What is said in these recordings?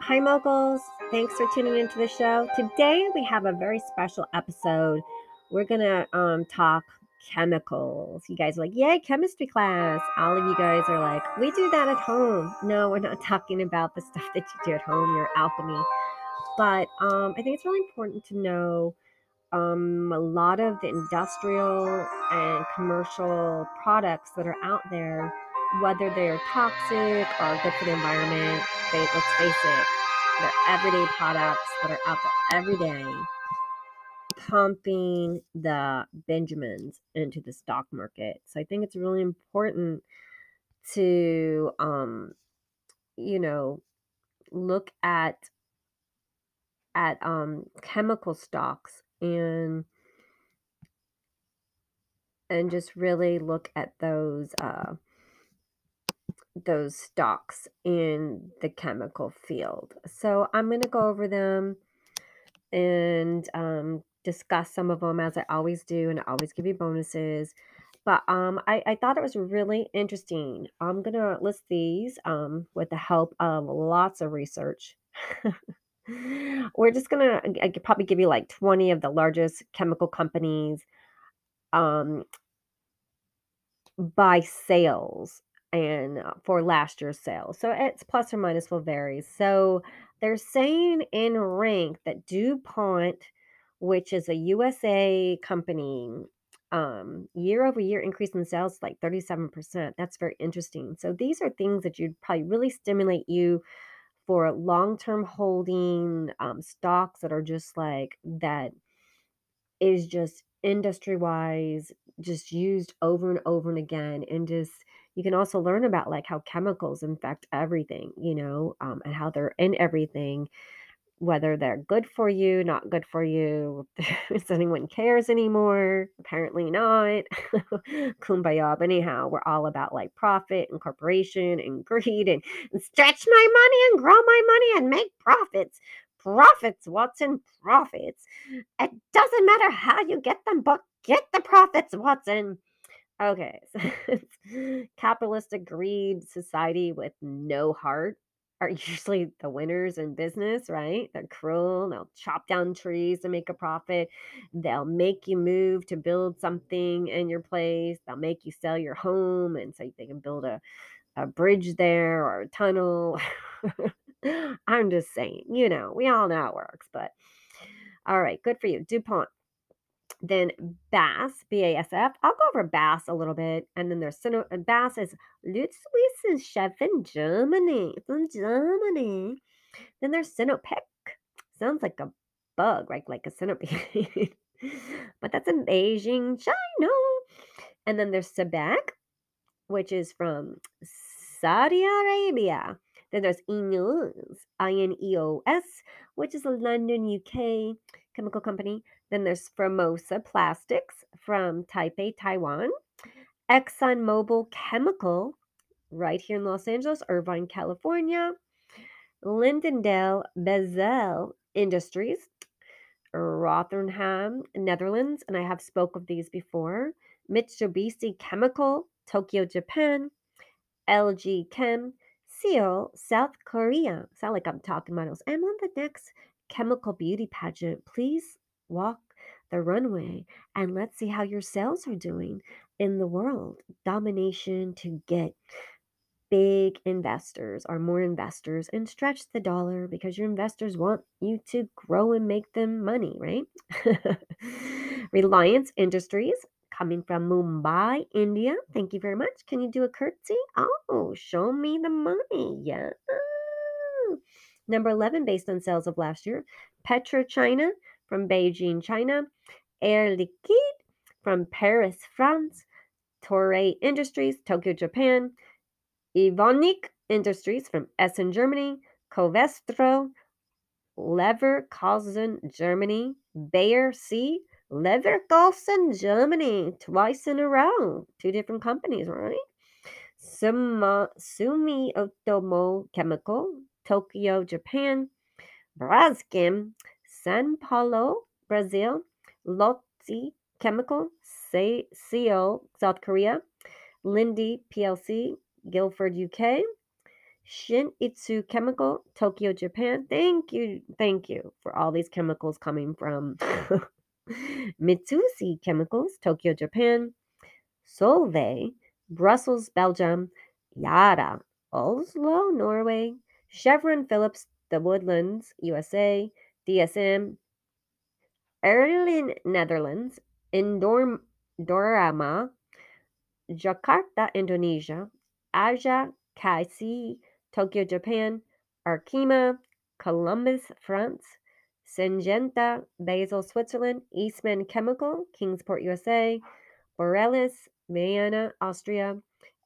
Hi, moguls. Thanks for tuning into the show. Today we have a very special episode. We're gonna um, talk chemicals. You guys are like, yay, chemistry class. All of you guys are like, we do that at home. No, we're not talking about the stuff that you do at home, your alchemy. But um, I think it's really important to know um, a lot of the industrial and commercial products that are out there, whether they're toxic or good for the environment, they, let's face it, they're everyday products that are out there every day pumping the Benjamins into the stock market. So I think it's really important to, um, you know, look at at um, chemical stocks and and just really look at those uh, those stocks in the chemical field. So I'm going to go over them and um, discuss some of them as I always do, and I always give you bonuses. But um, I, I thought it was really interesting. I'm going to list these um, with the help of lots of research. We're just going to probably give you like 20 of the largest chemical companies um, by sales and uh, for last year's sales. So it's plus or minus will vary. So they're saying in rank that DuPont, which is a USA company, um, year over year increase in sales like 37%. That's very interesting. So these are things that you'd probably really stimulate you for long term holding um, stocks that are just like that is just industry wise, just used over and over and again. And just you can also learn about like how chemicals infect everything, you know, um, and how they're in everything whether they're good for you, not good for you, if anyone cares anymore. Apparently not. Kumbaya. But anyhow, we're all about like profit and corporation and greed and, and stretch my money and grow my money and make profits. Profits, Watson, profits. It doesn't matter how you get them, but get the profits, Watson. Okay, so capitalistic greed society with no heart are usually the winners in business, right? They're cruel. They'll chop down trees to make a profit. They'll make you move to build something in your place. They'll make you sell your home and so they can build a, a bridge there or a tunnel. I'm just saying, you know, we all know it works, but all right, good for you. DuPont. Then BASF, B-A-S-F. I'll go over BASF a little bit. And then there's Sino- uh, and BASF is Chef in Germany. In Germany. Then there's Sinopec. Sounds like a bug, right? Like a centipede. but that's in Beijing, China. And then there's Sabic, which is from Saudi Arabia. Then there's Ineos, I-N-E-O-S, which is a London, UK chemical company. Then there's Formosa Plastics from Taipei, Taiwan. ExxonMobil Chemical, right here in Los Angeles, Irvine, California. Lindendale Basel Industries, Rotterdam, Netherlands, and I have spoke of these before. Mitsubishi Chemical, Tokyo, Japan. LG Chem, Seoul, South Korea. Sound like I'm talking about those. I'm on the next chemical beauty pageant. Please walk the runway and let's see how your sales are doing in the world. Domination to get big investors or more investors and stretch the dollar because your investors want you to grow and make them money, right? Reliance Industries coming from Mumbai, India. Thank you very much. Can you do a curtsy? Oh, show me the money. Yeah. Number 11, based on sales of last year. PetroChina from Beijing, China. Air Liquide from Paris, France. Toray Industries, Tokyo, Japan. Evonik Industries from Essen, Germany. Covestro, Leverkusen, Germany. Bayer C, Leverkusen, Germany, twice in a row. Two different companies, right? Suma, Sumi Otomo Chemical, Tokyo, Japan. Braskem, San Paulo, Brazil. Lotte Chemical, Seoul, South Korea. Linde PLC, Guildford, UK. Shin-Etsu Chemical, Tokyo, Japan. Thank you, thank you for all these chemicals coming from Mitsubishi Chemicals, Tokyo, Japan. Solvay, Brussels, Belgium. Yara, Oslo, Norway. Chevron Phillips, The Woodlands, USA. DSM, Heerlen, Netherlands. Indorama, Jakarta, Indonesia. Aja, KC, Tokyo, Japan. Arkema, Columbus, France. Syngenta, Basel, Switzerland. Eastman Chemical, Kingsport, USA. Borealis, Vienna, Austria.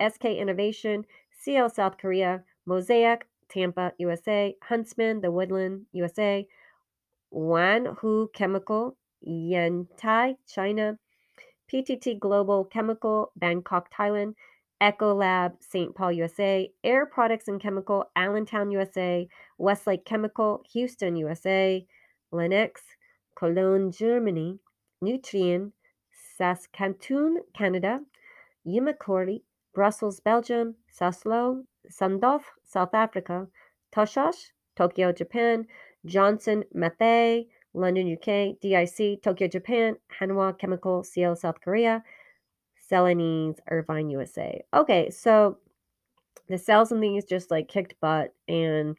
SK Innovation, CL, South Korea. Mosaic, Tampa, USA. Huntsman, The Woodland, USA. Wanhua Chemical, Yantai, China. PTT Global Chemical, Bangkok, Thailand. Ecolab, St. Paul, USA. Air Products and Chemical, Allentown, USA. Westlake Chemical, Houston, USA. Lennox, Cologne, Germany. Nutrien, Saskatoon, Canada. Umicore, Brussels, Belgium. Sasol, Sandolf, South Africa. Toshash, Tokyo, Japan. Johnson Matthey, London, UK. DIC, Tokyo, Japan. Hanwha Chemical, Seoul, South Korea. Celanese, Irvine, USA. Okay, so the sales in these just like kicked butt. And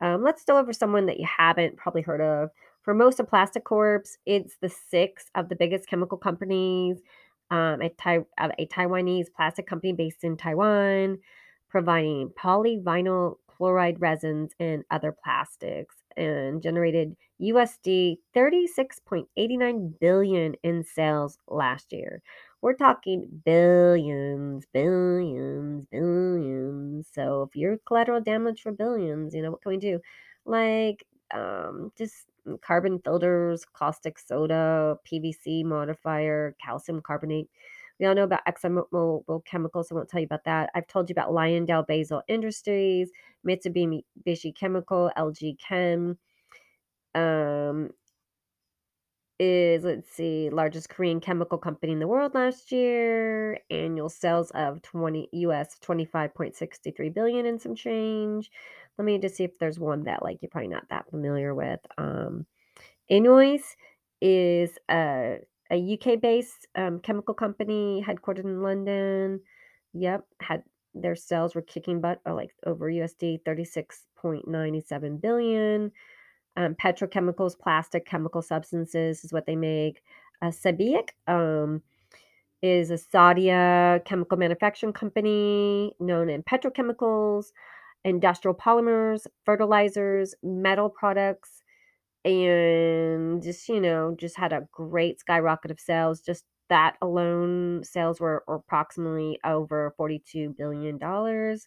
um, let's go over someone that you haven't probably heard of. Formosa Plastic Corp, it's the sixth of the biggest chemical companies. Um, a, tai- a Taiwanese plastic company based in Taiwan, providing polyvinyl chloride resins and other plastics, and generated USD 36.89 billion in sales last year. We're talking billions, billions, billions. So if you're collateral damage for billions, you know what can we do? Like um, just carbon filters, caustic soda, PVC modifier, calcium carbonate. We all know about ExxonMobil chemicals. I won't tell you about that. I've told you about Lyondell Basel Industries, Mitsubishi Chemical, LG Chem. Um, is let's see, largest Korean chemical company in the world last year. Annual sales of 20 US 25.63 billion and some change. Let me just see if there's one that like you're probably not that familiar with. Um Ineos is a a UK based um, chemical company headquartered in London. Yep, had their sales were kicking butt or like over USD 36.97 billion. Um, petrochemicals, plastic chemical substances is what they make. Uh, Sabic um, is a Saudi chemical manufacturing company known in petrochemicals, industrial polymers, fertilizers, metal products, and just, you know, just had a great skyrocket of sales. Just that alone, sales were, approximately over $42 billion. Um,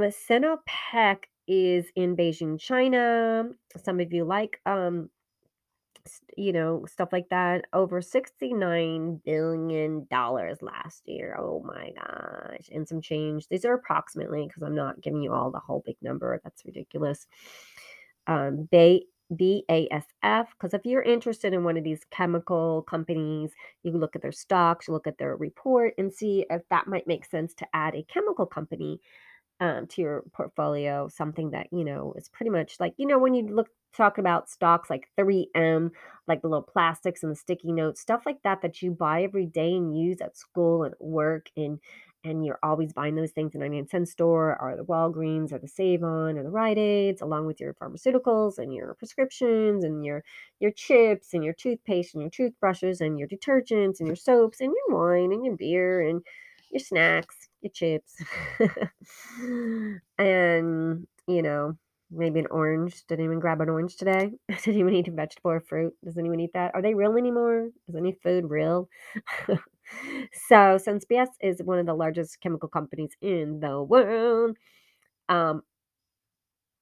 Sinopec is in Beijing, China. Some of you like um you know, stuff like that. Over $69 billion last year. Oh my gosh. And some change. These are approximately because I'm not giving you all the whole big number. That's ridiculous. Um, Bay BASF. Because if you're interested in one of these chemical companies, you look at their stocks, you look at their report, and see if that might make sense to add a chemical company um, to your portfolio, something that, you know, is pretty much like, you know, when you look, talk about stocks like 3M, like the little plastics and the sticky notes, stuff like that, that you buy every day and use at school and work and, and you're always buying those things in a 99 cent store or the Walgreens or the Save On or the Rite Aids, along with your pharmaceuticals and your prescriptions and your your chips and your toothpaste and your toothbrushes and your detergents and your soaps and your wine and your beer and your snacks, your chips, and you know, maybe an orange. Did anyone grab an orange today? Did anyone eat a vegetable or fruit? Does anyone eat that? Are they real anymore? Is any food real? so, since BS is one of the largest chemical companies in the world, um,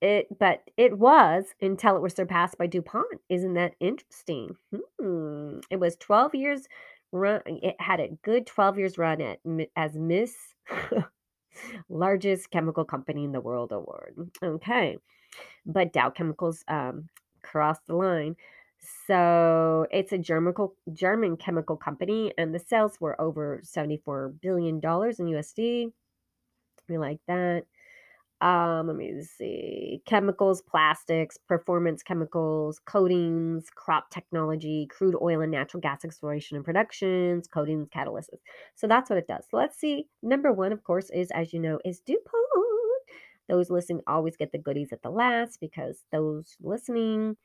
it but it was until it was surpassed by DuPont. Isn't that interesting? Hmm. It was 12 years run it had a good 12 years run at as Miss largest chemical company in the world award. Okay. But Dow Chemicals um, crossed the line. So it's a German, German chemical company, and the sales were over $74 billion in USD. We like that. Um, let me see. Chemicals, plastics, performance chemicals, coatings, crop technology, crude oil and natural gas exploration and productions, coatings, catalysts. So that's what it does. So let's see. Number one, of course, is as you know, is DuPont. Those listening always get the goodies at the last because those listening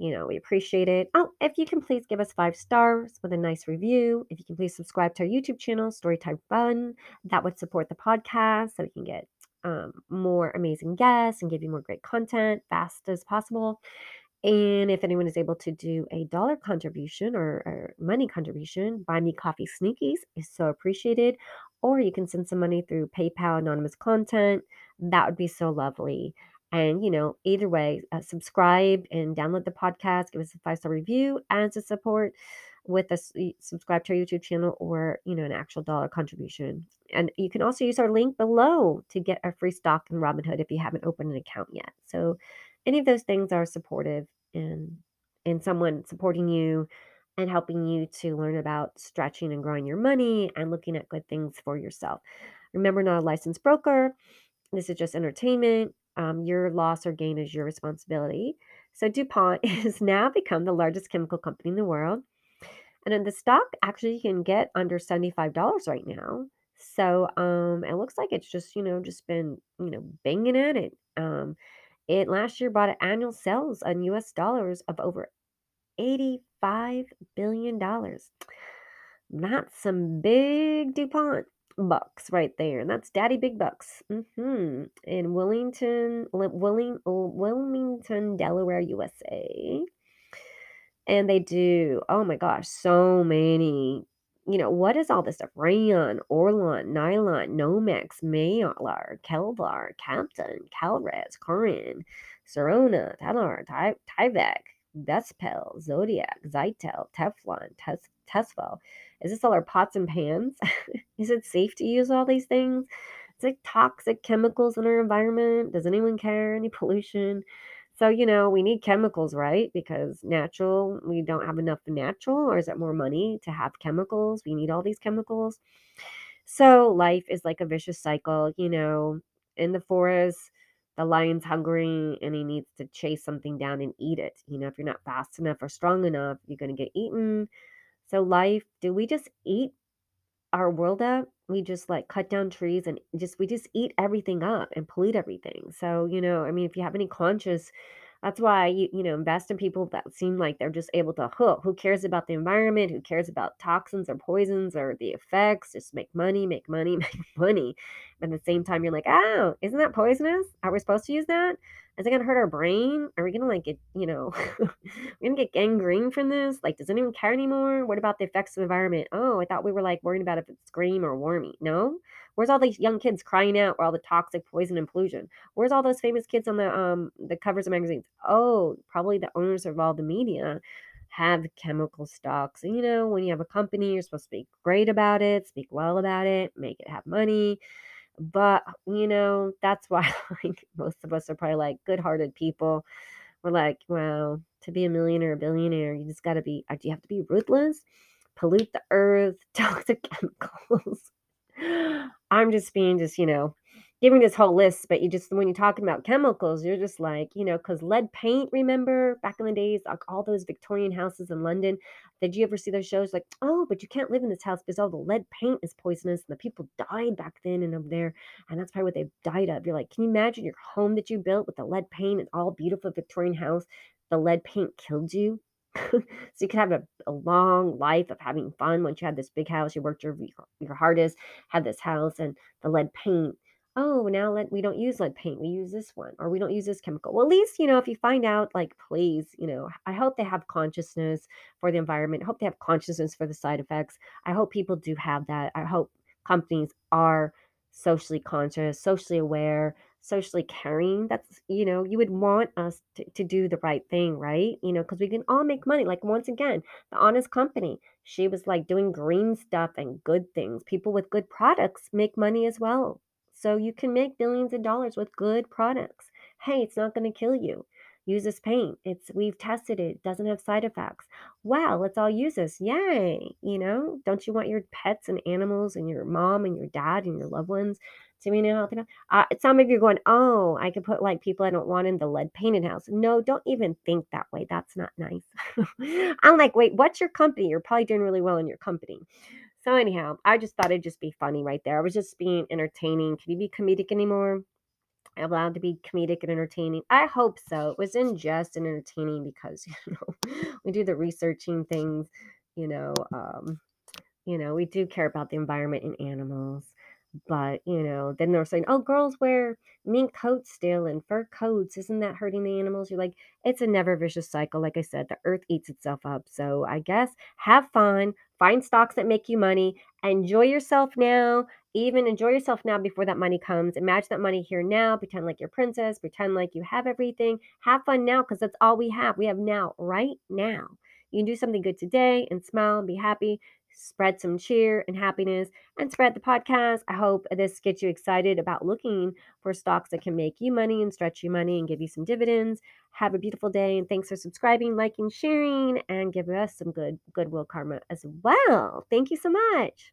you know, we appreciate it. Oh, if you can please give us five stars with a nice review. If you can please subscribe to our YouTube channel, Storytime Fun, that would support the podcast so we can get um, more amazing guests and give you more great content fast as possible. And if anyone is able to do a dollar contribution or, or money contribution, buy me coffee sneakies is so appreciated. Or you can send some money through PayPal anonymous content. That would be so lovely. And, you know, either way, uh, subscribe and download the podcast, give us a five star review as a support with us, subscribe to our YouTube channel or, you know, an actual dollar contribution. And you can also use our link below to get a free stock in Robinhood if you haven't opened an account yet. So, any of those things are supportive and and someone supporting you and helping you to learn about stretching and growing your money and looking at good things for yourself. Remember, not a licensed broker. This is just entertainment. Um, your loss or gain is your responsibility. So DuPont has now become the largest chemical company in the world. And in the stock, actually, you can get under $75 right now. So um, it looks like it's just, you know, just been, you know, banging at it. Um, it last year brought annual sales in US dollars of over $85 billion. That's some big DuPont bucks right there. And that's daddy big bucks. Mm-hmm. In Willington, Willing, Wilmington, Delaware, USA. And they do, oh my gosh, so many. You know, what is all this stuff? Rayon, Orlon, Nylon, Nomex, Mylar, Kevlar, Kapton, Kalrez, Corian, Talar, Ty- Tyvek, Vespel, Zodiac, Zytel, Teflon, Tes-. Is this all our pots and pans? is it safe to use all these things? It's like toxic chemicals in our environment. Does anyone care? Any pollution? So, you know, we need chemicals, right? Because natural, we don't have enough natural, or is it more money to have chemicals? We need all these chemicals. So, life is like a vicious cycle, you know, in the forest, the lion's hungry and he needs to chase something down and eat it. You know, if you're not fast enough or strong enough, you're going to get eaten. So, life, do we just eat our world up? We just like cut down trees and just, we just eat everything up and pollute everything. So, you know, I mean, if you have any conscious that's why you you know invest in people that seem like they're just able to hook. Who cares about the environment? Who cares about toxins or poisons or the effects? Just make money, make money, make money. But at the same time, you're like, oh, isn't that poisonous? Are we supposed to use that? Is it gonna hurt our brain? Are we gonna like get you know we're gonna get gangrene from this? Like, does anyone care anymore? What about the effects of the environment? Oh, I thought we were like worrying about if it's green or warmy. No, Where's all these young kids crying out for all the toxic poison and pollution? Where's all those famous kids on the um the covers of magazines? Oh, probably the owners of all the media have chemical stocks. You know, when you have a company, you're supposed to speak great about it, speak well about it, make it have money. But, you know, that's why like most of us are probably like good-hearted people. We're like, well, to be a millionaire, or a billionaire, you just got to be, uh, do you have to be ruthless? Pollute the earth, toxic chemicals. I'm just being just, you know, giving this whole list, but you just when you're talking about chemicals, you're just like, you know, because lead paint, remember back in the days, like all those Victorian houses in London. Did you ever see those shows? Like, oh, but you can't live in this house because all the lead paint is poisonous and the people died back then and over there. And that's probably what they died of. You're like, can you imagine your home that you built with the lead paint and all beautiful Victorian house? The lead paint killed you. so you could have a, a, long life of having fun once you had this big house you worked your your hardest had this house and the lead paint oh now let we don't use lead paint we use this one or we don't use this chemical. Well at least you know if you find out like please you know i hope they have consciousness for the environment I hope they have consciousness for the side effects. I hope people do have that i hope companies are socially conscious socially aware socially caring. That's you know you would want us to, to do the right thing right? You know because we can all make money. Like once again the honest company she was like doing green stuff and good things. People with good products make money as well so you can make billions of dollars with good products hey it's not going to kill you use this paint it's we've tested it, it doesn't have side effects wow let's all use this yay you know don't you want your pets and animals and your mom and your dad and your loved ones to be healthy. Uh, some of you are going, "Oh, I could put, like, people I don't want in the lead painted house." No, don't even think that way, that's not nice. I'm like, "Wait, what's your company? You're probably doing really well in your company." So anyhow, I just thought it'd just be funny right there. I was just being entertaining. Can you be comedic anymore? I'm allowed to be comedic and entertaining? I hope so. It was in jest and entertaining because, you know, we do the researching things, you know, um, you know, we do care about the environment and animals. But, you know, then they're saying, "Oh, girls wear mink coats still and fur coats. Isn't that hurting the animals?" You're like, it's a never vicious cycle. Like I said, the earth eats itself up. So I guess have fun, find stocks that make you money, enjoy yourself now, even enjoy yourself now before that money comes. Imagine that money here now, pretend like you're princess, pretend like you have everything. Have fun now because that's all we have. We have now, right now. You can do something good today and smile and be happy. Spread some cheer and happiness and spread the podcast. I hope this gets you excited about looking for stocks that can make you money and stretch you money and give you some dividends. Have a beautiful day and thanks for subscribing, liking, sharing, and give us some good goodwill karma as well. Thank you so much.